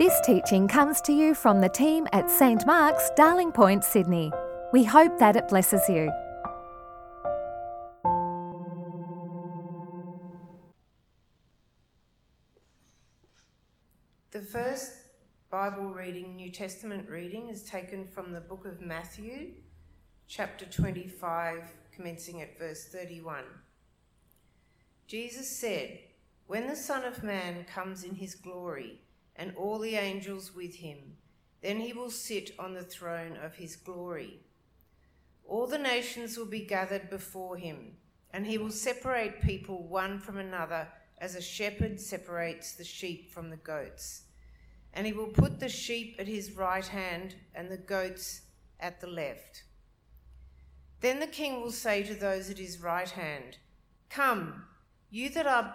This teaching comes to you from the team at St Mark's, Darling Point, Sydney. We hope that it blesses you. The first Bible reading, New Testament reading, is taken from the book of Matthew, chapter 25, commencing at verse 31. Jesus said, When the Son of Man comes in his glory, and all the angels with him, then he will sit on the throne of his glory. All the nations will be gathered before him, and he will separate people one from another as a shepherd separates the sheep from the goats. And he will put the sheep at his right hand and the goats at the left. Then the king will say to those at his right hand, Come, you that are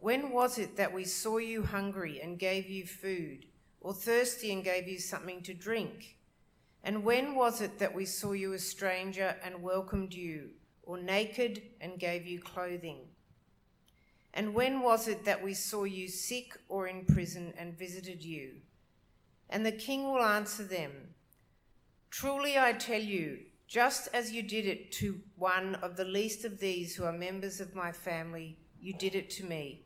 when was it that we saw you hungry and gave you food, or thirsty and gave you something to drink? And when was it that we saw you a stranger and welcomed you, or naked and gave you clothing? And when was it that we saw you sick or in prison and visited you? And the king will answer them Truly I tell you, just as you did it to one of the least of these who are members of my family, you did it to me.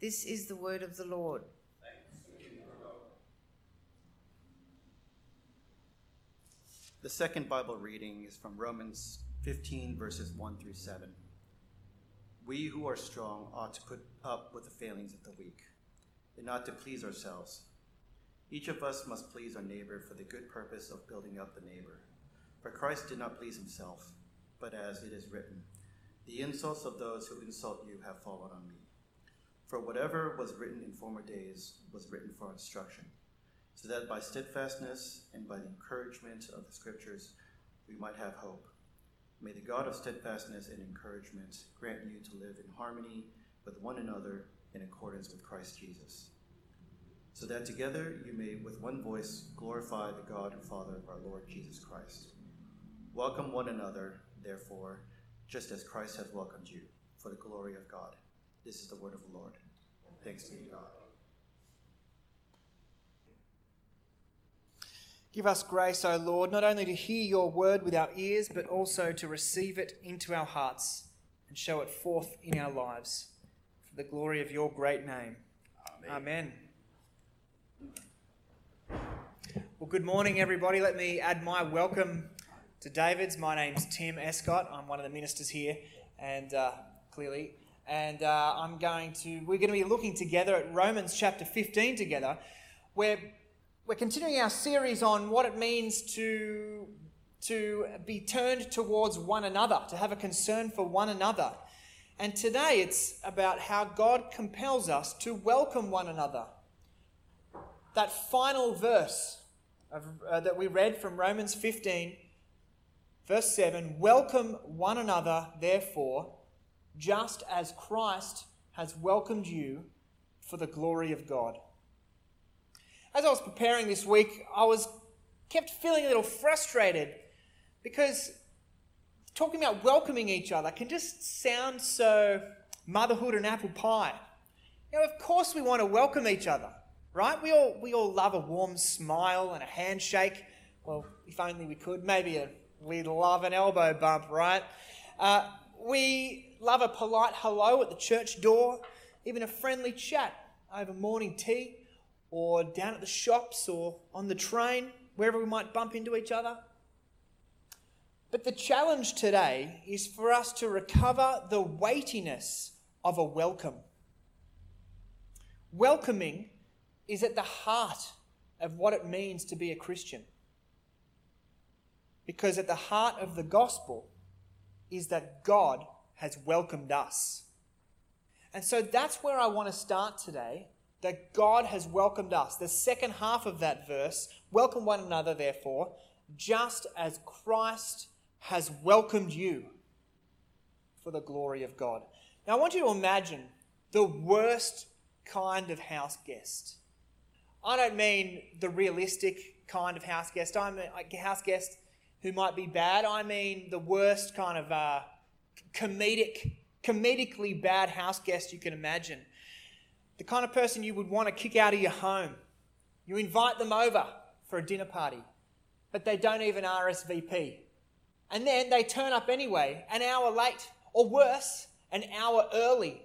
This is the word of the Lord. The second Bible reading is from Romans 15, verses 1 through 7. We who are strong ought to put up with the failings of the weak, and not to please ourselves. Each of us must please our neighbor for the good purpose of building up the neighbor. For Christ did not please himself, but as it is written, The insults of those who insult you have fallen on me. For whatever was written in former days was written for instruction, so that by steadfastness and by the encouragement of the Scriptures we might have hope. May the God of steadfastness and encouragement grant you to live in harmony with one another in accordance with Christ Jesus, so that together you may with one voice glorify the God and Father of our Lord Jesus Christ. Welcome one another, therefore, just as Christ has welcomed you, for the glory of God. This is the word of the Lord. Thanks be to God. Give us grace, O Lord, not only to hear your word with our ears, but also to receive it into our hearts and show it forth in our lives. For the glory of your great name. Amen. Amen. Well, good morning, everybody. Let me add my welcome to David's. My name's Tim Escott. I'm one of the ministers here, and uh, clearly and uh, I'm going to, we're going to be looking together at Romans chapter 15 together, where we're continuing our series on what it means to, to be turned towards one another, to have a concern for one another. And today it's about how God compels us to welcome one another. That final verse of, uh, that we read from Romans 15, verse 7 Welcome one another, therefore just as Christ has welcomed you for the glory of God. as I was preparing this week, I was kept feeling a little frustrated because talking about welcoming each other can just sound so motherhood and apple pie. Know, of course we want to welcome each other, right? We all, we all love a warm smile and a handshake. Well, if only we could. Maybe a, we'd love an elbow bump, right? Uh, we love a polite hello at the church door, even a friendly chat over morning tea, or down at the shops, or on the train, wherever we might bump into each other. But the challenge today is for us to recover the weightiness of a welcome. Welcoming is at the heart of what it means to be a Christian. Because at the heart of the gospel is that God has welcomed us. And so that's where I want to start today that God has welcomed us. The second half of that verse welcome one another, therefore, just as Christ has welcomed you for the glory of God. Now, I want you to imagine the worst kind of house guest. I don't mean the realistic kind of house guest. I'm a house guest who might be bad. I mean the worst kind of uh, comedic, comedically bad house guest you can imagine. The kind of person you would want to kick out of your home. You invite them over for a dinner party, but they don't even RSVP. And then they turn up anyway, an hour late, or worse, an hour early.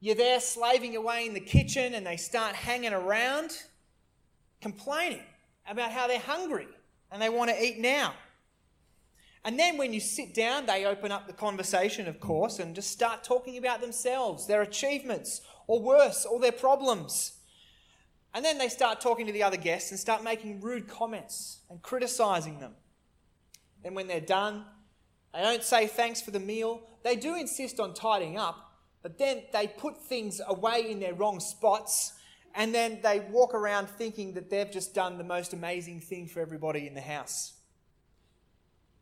You're there slaving away in the kitchen and they start hanging around, complaining about how they're hungry and they want to eat now. And then when you sit down, they open up the conversation, of course, and just start talking about themselves, their achievements, or worse, all their problems. And then they start talking to the other guests and start making rude comments and criticizing them. And when they're done, they don't say thanks for the meal. They do insist on tidying up, but then they put things away in their wrong spots and then they walk around thinking that they've just done the most amazing thing for everybody in the house.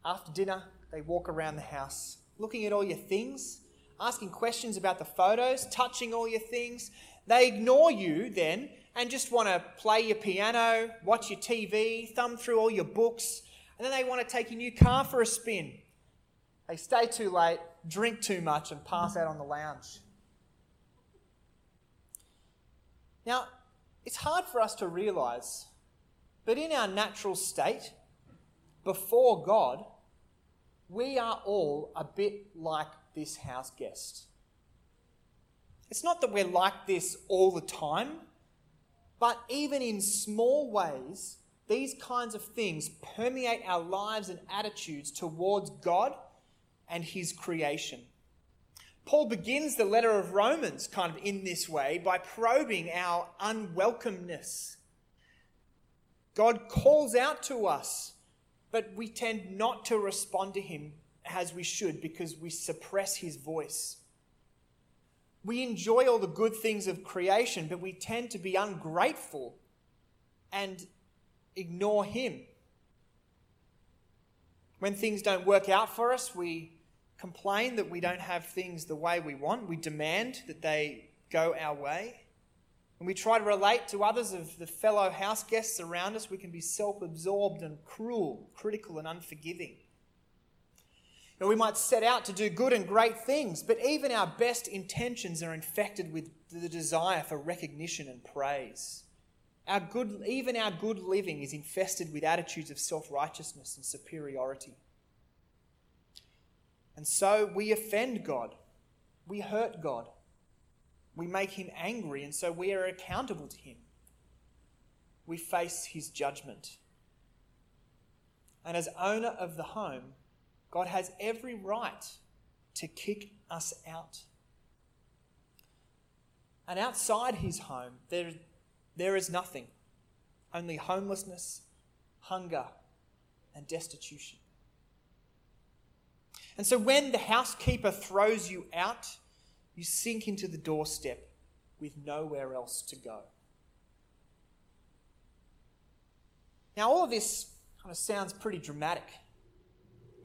After dinner, they walk around the house looking at all your things, asking questions about the photos, touching all your things. They ignore you then and just want to play your piano, watch your TV, thumb through all your books, and then they want to take your new car for a spin. They stay too late, drink too much, and pass out on the lounge. Now, it's hard for us to realize, but in our natural state, before God, we are all a bit like this house guest. It's not that we're like this all the time, but even in small ways, these kinds of things permeate our lives and attitudes towards God and His creation. Paul begins the letter of Romans kind of in this way by probing our unwelcomeness. God calls out to us, but we tend not to respond to Him as we should because we suppress His voice. We enjoy all the good things of creation, but we tend to be ungrateful and ignore Him. When things don't work out for us, we complain that we don't have things the way we want. We demand that they go our way. When we try to relate to others of the fellow house guests around us, we can be self absorbed and cruel, critical and unforgiving. we might set out to do good and great things, but even our best intentions are infected with the desire for recognition and praise. Our good, even our good living is infested with attitudes of self righteousness and superiority. And so we offend God, we hurt God, we make him angry, and so we are accountable to him. We face his judgment. And as owner of the home, God has every right to kick us out. And outside his home, there, there is nothing, only homelessness, hunger, and destitution. And so when the housekeeper throws you out, you sink into the doorstep with nowhere else to go. Now, all of this kind of sounds pretty dramatic,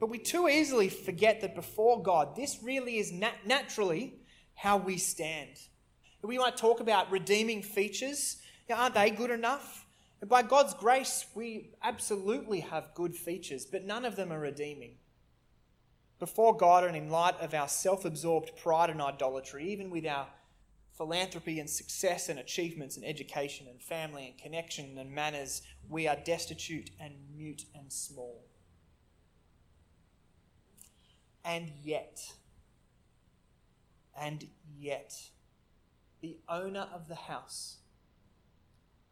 but we too easily forget that before God, this really is nat- naturally how we stand. We might talk about redeeming features aren't they good enough? And by God's grace, we absolutely have good features, but none of them are redeeming. Before God and in light of our self absorbed pride and idolatry, even with our philanthropy and success and achievements and education and family and connection and manners, we are destitute and mute and small. And yet, and yet, the owner of the house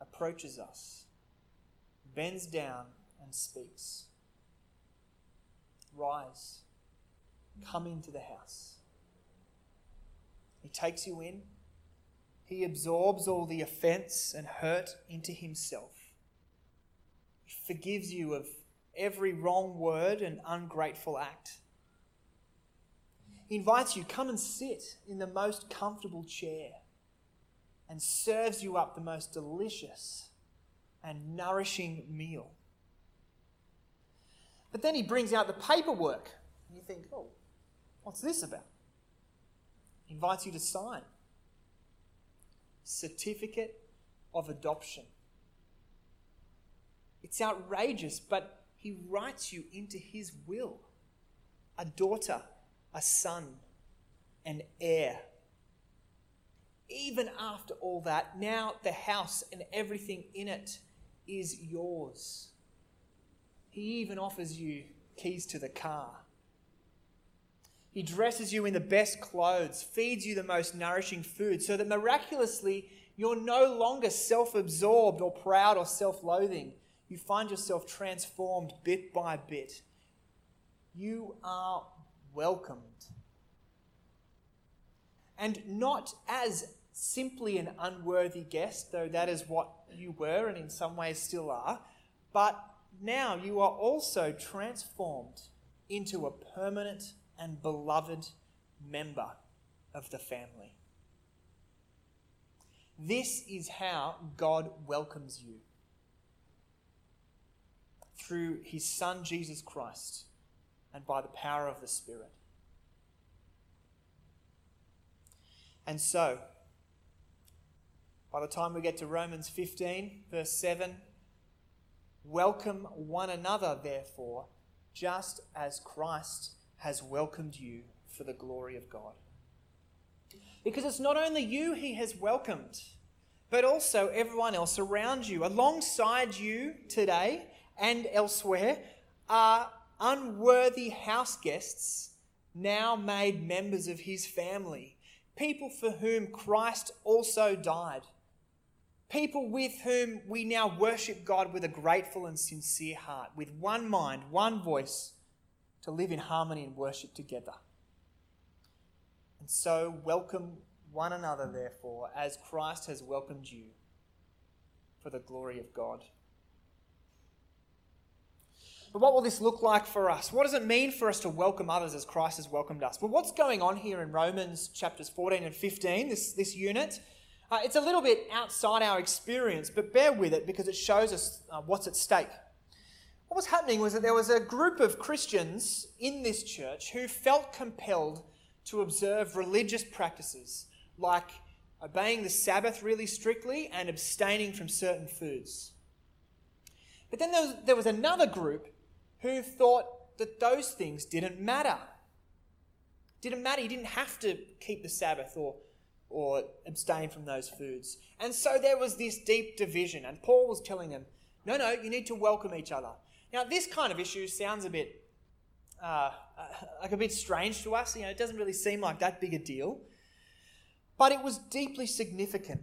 approaches us, bends down, and speaks Rise, come into the house. He takes you in, he absorbs all the offense and hurt into himself. He forgives you of every wrong word and ungrateful act. He invites you, come and sit in the most comfortable chair and serves you up the most delicious and nourishing meal. But then he brings out the paperwork. And you think, oh, what's this about? He invites you to sign. Certificate of adoption. It's outrageous, but he writes you into his will. A daughter a son, an heir. Even after all that, now the house and everything in it is yours. He even offers you keys to the car. He dresses you in the best clothes, feeds you the most nourishing food, so that miraculously you're no longer self absorbed or proud or self loathing. You find yourself transformed bit by bit. You are welcomed. And not as simply an unworthy guest, though that is what you were and in some ways still are, but now you are also transformed into a permanent and beloved member of the family. This is how God welcomes you through his Son Jesus Christ and by the power of the Spirit. And so, by the time we get to Romans 15, verse 7, welcome one another, therefore, just as Christ has welcomed you for the glory of God. Because it's not only you he has welcomed, but also everyone else around you. Alongside you today and elsewhere are unworthy house guests now made members of his family, people for whom Christ also died, people with whom we now worship God with a grateful and sincere heart, with one mind, one voice, to live in harmony and worship together. And so, welcome one another, therefore, as Christ has welcomed you for the glory of God. But what will this look like for us? What does it mean for us to welcome others as Christ has welcomed us? Well, what's going on here in Romans chapters 14 and 15, this, this unit? Uh, it's a little bit outside our experience, but bear with it because it shows us uh, what's at stake. What was happening was that there was a group of Christians in this church who felt compelled to observe religious practices like obeying the Sabbath really strictly and abstaining from certain foods. But then there was, there was another group who thought that those things didn't matter. Didn't matter. You didn't have to keep the Sabbath or, or abstain from those foods. And so there was this deep division. And Paul was telling them, no, no, you need to welcome each other. Now, this kind of issue sounds a bit uh, like a bit strange to us. You know, it doesn't really seem like that big a deal. But it was deeply significant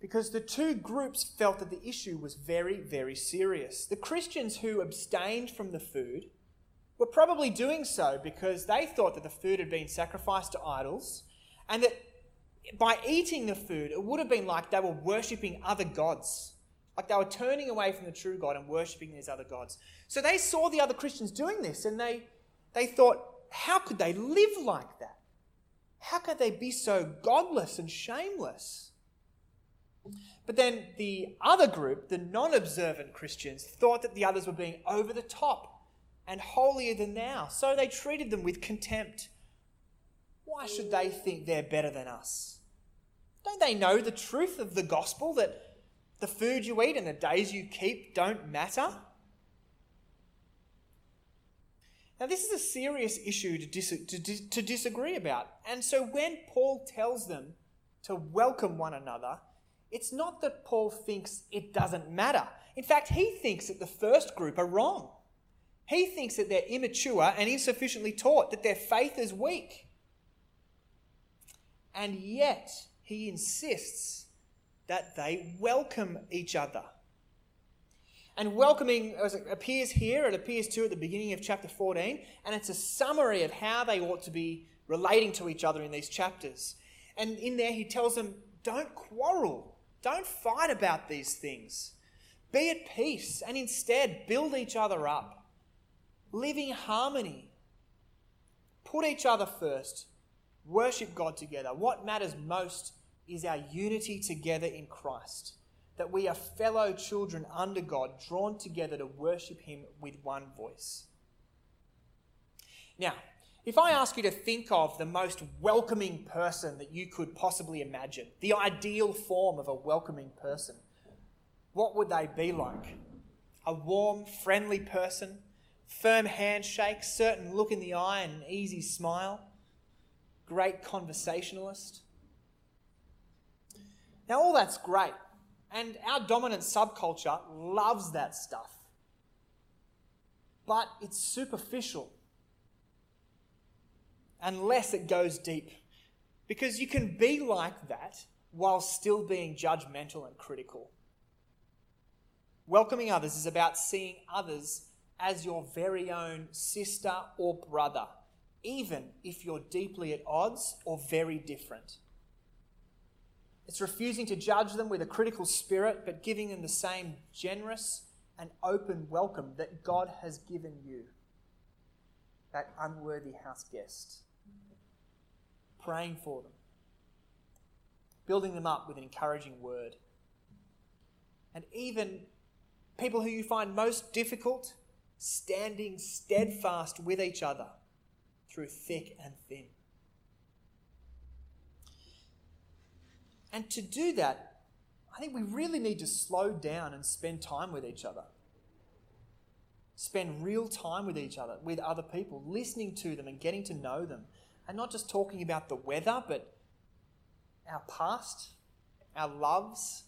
because the two groups felt that the issue was very, very serious. The Christians who abstained from the food were probably doing so because they thought that the food had been sacrificed to idols and that by eating the food, it would have been like they were worshipping other gods. Like they were turning away from the true God and worshipping these other gods. So they saw the other Christians doing this and they, they thought, how could they live like that? How could they be so godless and shameless? But then the other group, the non observant Christians, thought that the others were being over the top and holier than thou. So they treated them with contempt. Why should they think they're better than us? Don't they know the truth of the gospel that The food you eat and the days you keep don't matter? Now, this is a serious issue to, dis- to, dis- to disagree about. And so when Paul tells them to welcome one another, it's not that Paul thinks it doesn't matter. In fact, he thinks that the first group are wrong. He thinks that they're immature and insufficiently taught, that their faith is weak. And yet, he insists that they welcome each other. And welcoming, as it appears here, it appears too at the beginning of chapter 14, and it's a summary of how they ought to be relating to each other in these chapters. And in there, he tells them, don't quarrel, don't fight about these things. Be at peace, and instead build each other up. Live in harmony. Put each other first. Worship God together. What matters most is our unity together in Christ. That we are fellow children under God, drawn together to worship Him with one voice. Now, if I ask you to think of the most welcoming person that you could possibly imagine, the ideal form of a welcoming person, what would they be like? A warm, friendly person, firm handshake, certain look in the eye, and an easy smile, great conversationalist. Now, all that's great, and our dominant subculture loves that stuff. But it's superficial unless it goes deep. Because you can be like that while still being judgmental and critical. Welcoming others is about seeing others as your very own sister or brother, even if you're deeply at odds or very different. It's refusing to judge them with a critical spirit, but giving them the same generous and open welcome that God has given you, that unworthy house guest. Praying for them, building them up with an encouraging word. And even people who you find most difficult, standing steadfast with each other through thick and thin. And to do that, I think we really need to slow down and spend time with each other. Spend real time with each other, with other people, listening to them and getting to know them. And not just talking about the weather, but our past, our loves,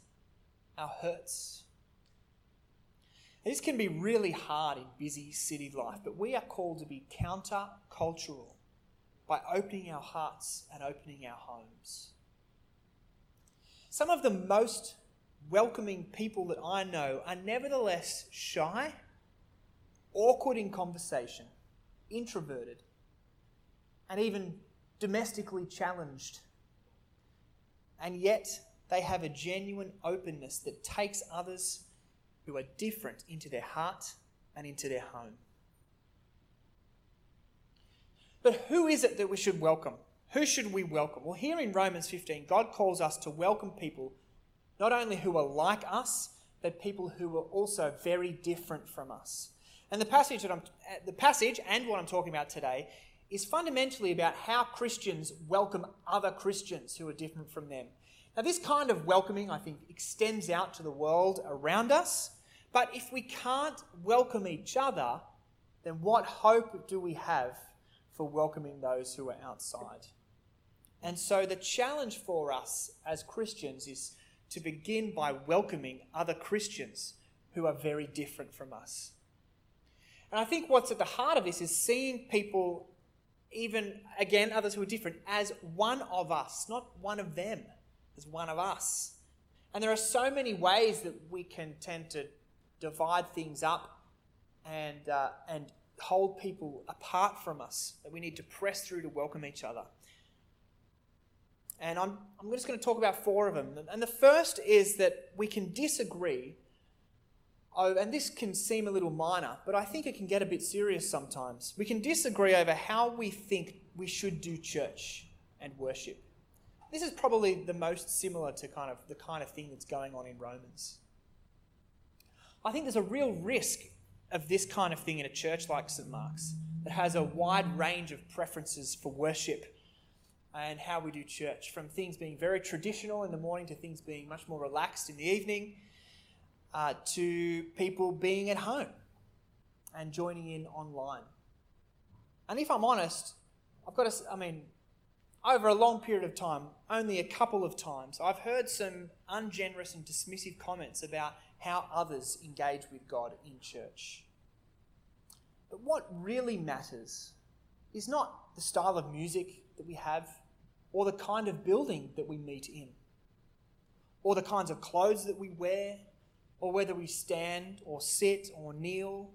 our hurts. This can be really hard in busy city life, but we are called to be counter cultural by opening our hearts and opening our homes. Some of the most welcoming people that I know are nevertheless shy, awkward in conversation, introverted, and even domestically challenged. And yet, they have a genuine openness that takes others who are different into their heart and into their home. But who is it that we should welcome? Who should we welcome? Well, here in Romans 15, God calls us to welcome people not only who are like us, but people who are also very different from us. And the passage that I'm, the passage and what I'm talking about today is fundamentally about how Christians welcome other Christians who are different from them. Now, this kind of welcoming, I think, extends out to the world around us. But if we can't welcome each other, then what hope do we have for welcoming those who are outside? And so the challenge for us as Christians is to begin by welcoming other Christians who are very different from us. And I think what's at the heart of this is seeing people, even again, others who are different, as one of us, not one of them, as one of us. And there are so many ways that we can tend to divide things up and, uh, and hold people apart from us that we need to press through to welcome each other. And I'm, I'm just going to talk about four of them. And the first is that we can disagree. Oh, and this can seem a little minor, but I think it can get a bit serious sometimes. We can disagree over how we think we should do church and worship. This is probably the most similar to kind of the kind of thing that's going on in Romans. I think there's a real risk of this kind of thing in a church like St. Mark's that has a wide range of preferences for worship and how we do church, from things being very traditional in the morning to things being much more relaxed in the evening. uh, to people being at home and joining in online. And if I'm honest, I've got to, I mean, over a long period of time, only a couple of times, I've heard some ungenerous and dismissive comments about how others engage with God in church. But what really matters is not the style of music that we have, or the kind of building that we meet in, or the kinds of clothes that we wear, or whether we stand or sit or kneel,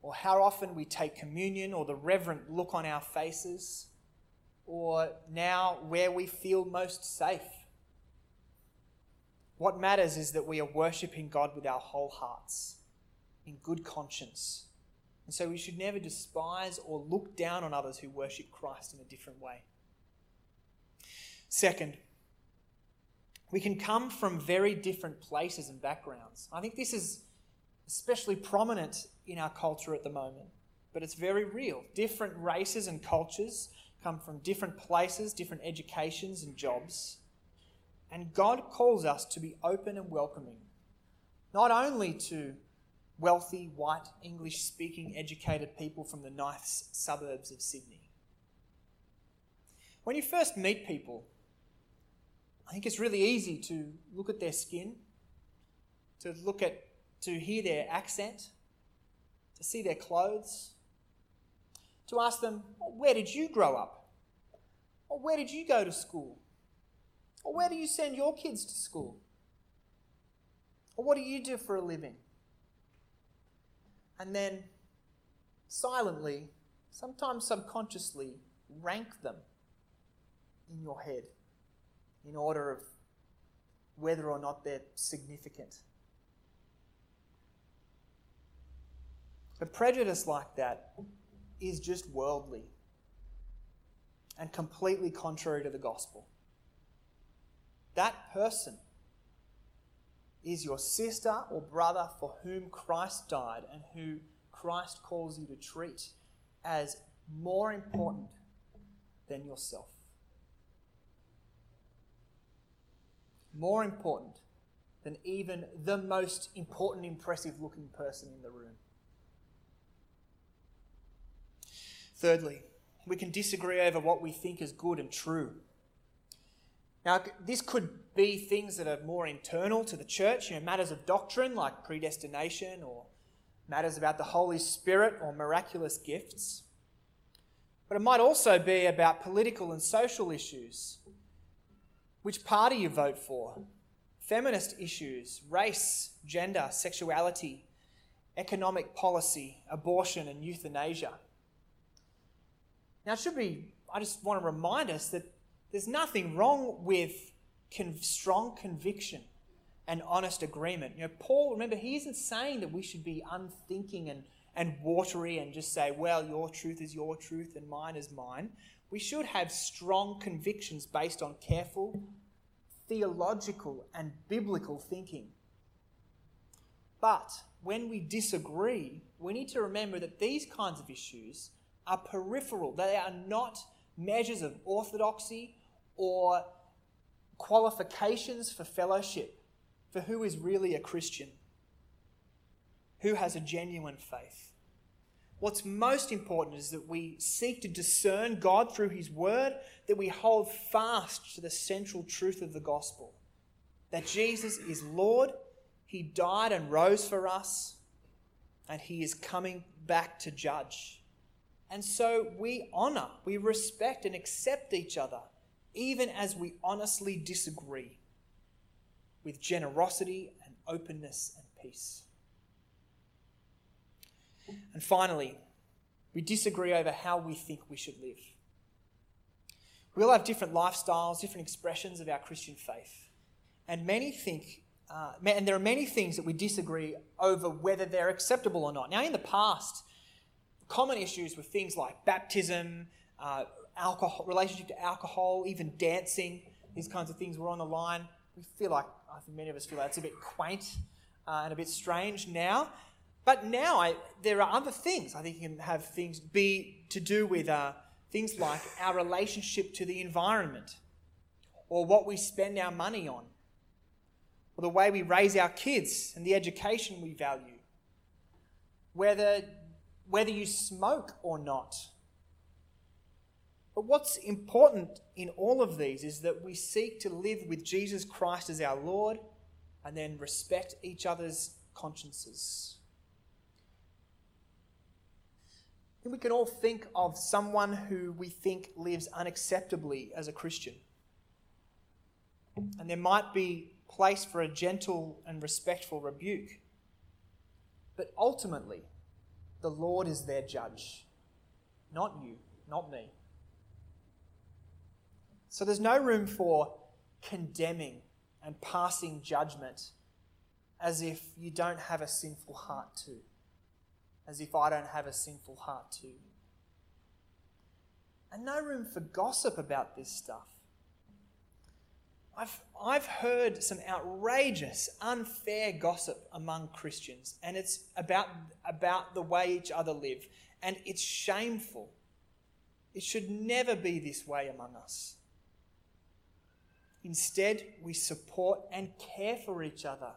or how often we take communion, or the reverent look on our faces, or now where we feel most safe. What matters is that we are worshipping God with our whole hearts, in good conscience. And so we should never despise or look down on others who worship Christ in a different way. Second, we can come from very different places and backgrounds. I think this is especially prominent in our culture at the moment, but it's very real. Different races and cultures come from different places, different educations and jobs. And God calls us to be open and welcoming, not only to wealthy, white, English speaking, educated people from the nice suburbs of Sydney. When you first meet people, I think it's really easy to look at their skin, to look at, to hear their accent, to see their clothes, to ask them, oh, where did you grow up? Or where did you go to school? Or where do you send your kids to school? Or what do you do for a living? And then silently, sometimes subconsciously, rank them in your head in order of whether or not they're significant. A prejudice like that is just worldly and completely contrary to the gospel. That person is your sister or brother for whom Christ died and who Christ calls you to treat as more important than yourself. More important than even the most important, impressive looking person in the room. Thirdly, we can disagree over what we think is good and true. Now, this could be things that are more internal to the church, you know, matters of doctrine like predestination or matters about the Holy Spirit or miraculous gifts. But it might also be about political and social issues. Which party you vote for, feminist issues, race, gender, sexuality, economic policy, abortion, and euthanasia. Now, it should be, I just want to remind us that there's nothing wrong with con- strong conviction and honest agreement. You know, Paul, remember, he isn't saying that we should be unthinking and, and watery and just say, well, your truth is your truth and mine is mine. We should have strong convictions based on careful, theological, and biblical thinking. But when we disagree, we need to remember that these kinds of issues are peripheral. They are not measures of orthodoxy or qualifications for fellowship for who is really a Christian, who has a genuine faith. What's most important is that we seek to discern God through His Word, that we hold fast to the central truth of the gospel that Jesus is Lord, He died and rose for us, and He is coming back to judge. And so we honor, we respect, and accept each other, even as we honestly disagree, with generosity and openness and peace. And finally, we disagree over how we think we should live. We all have different lifestyles, different expressions of our Christian faith. And many think, uh, and there are many things that we disagree over whether they're acceptable or not. Now, in the past, common issues were things like baptism, uh, alcohol, relationship to alcohol, even dancing. These kinds of things were on the line. We feel like, I think many of us feel like it's a bit quaint uh, and a bit strange now. But now I, there are other things. I think you can have things be to do with uh, things like our relationship to the environment, or what we spend our money on, or the way we raise our kids and the education we value, whether, whether you smoke or not. But what's important in all of these is that we seek to live with Jesus Christ as our Lord and then respect each other's consciences. And we can all think of someone who we think lives unacceptably as a Christian. And there might be place for a gentle and respectful rebuke. But ultimately, the Lord is their judge, not you, not me. So there's no room for condemning and passing judgment as if you don't have a sinful heart too, as if I don't have a sinful heart too. And no room for gossip about this stuff. I've, I've heard some outrageous, unfair gossip among Christians, and it's about, about the way each other live. And it's shameful. It should never be this way among us. Instead, we support and care for each other.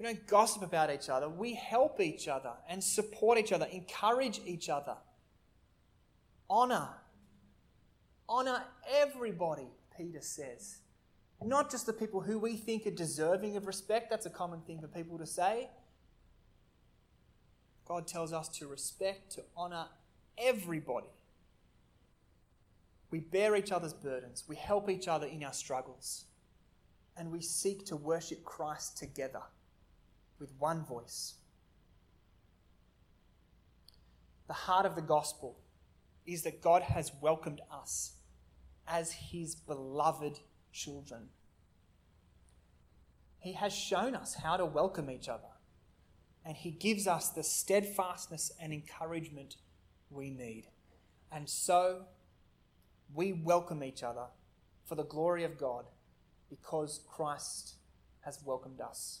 We don't gossip about each other. We help each other and support each other, encourage each other. Honor. Honor everybody, Peter says. Not just the people who we think are deserving of respect. That's a common thing for people to say. God tells us to respect, to honor everybody. We bear each other's burdens, we help each other in our struggles, and we seek to worship Christ together with one voice. The heart of the gospel is that God has welcomed us as his beloved children. He has shown us how to welcome each other, and he gives us the steadfastness and encouragement we need. And so, we welcome each other for the glory of God because Christ has welcomed us.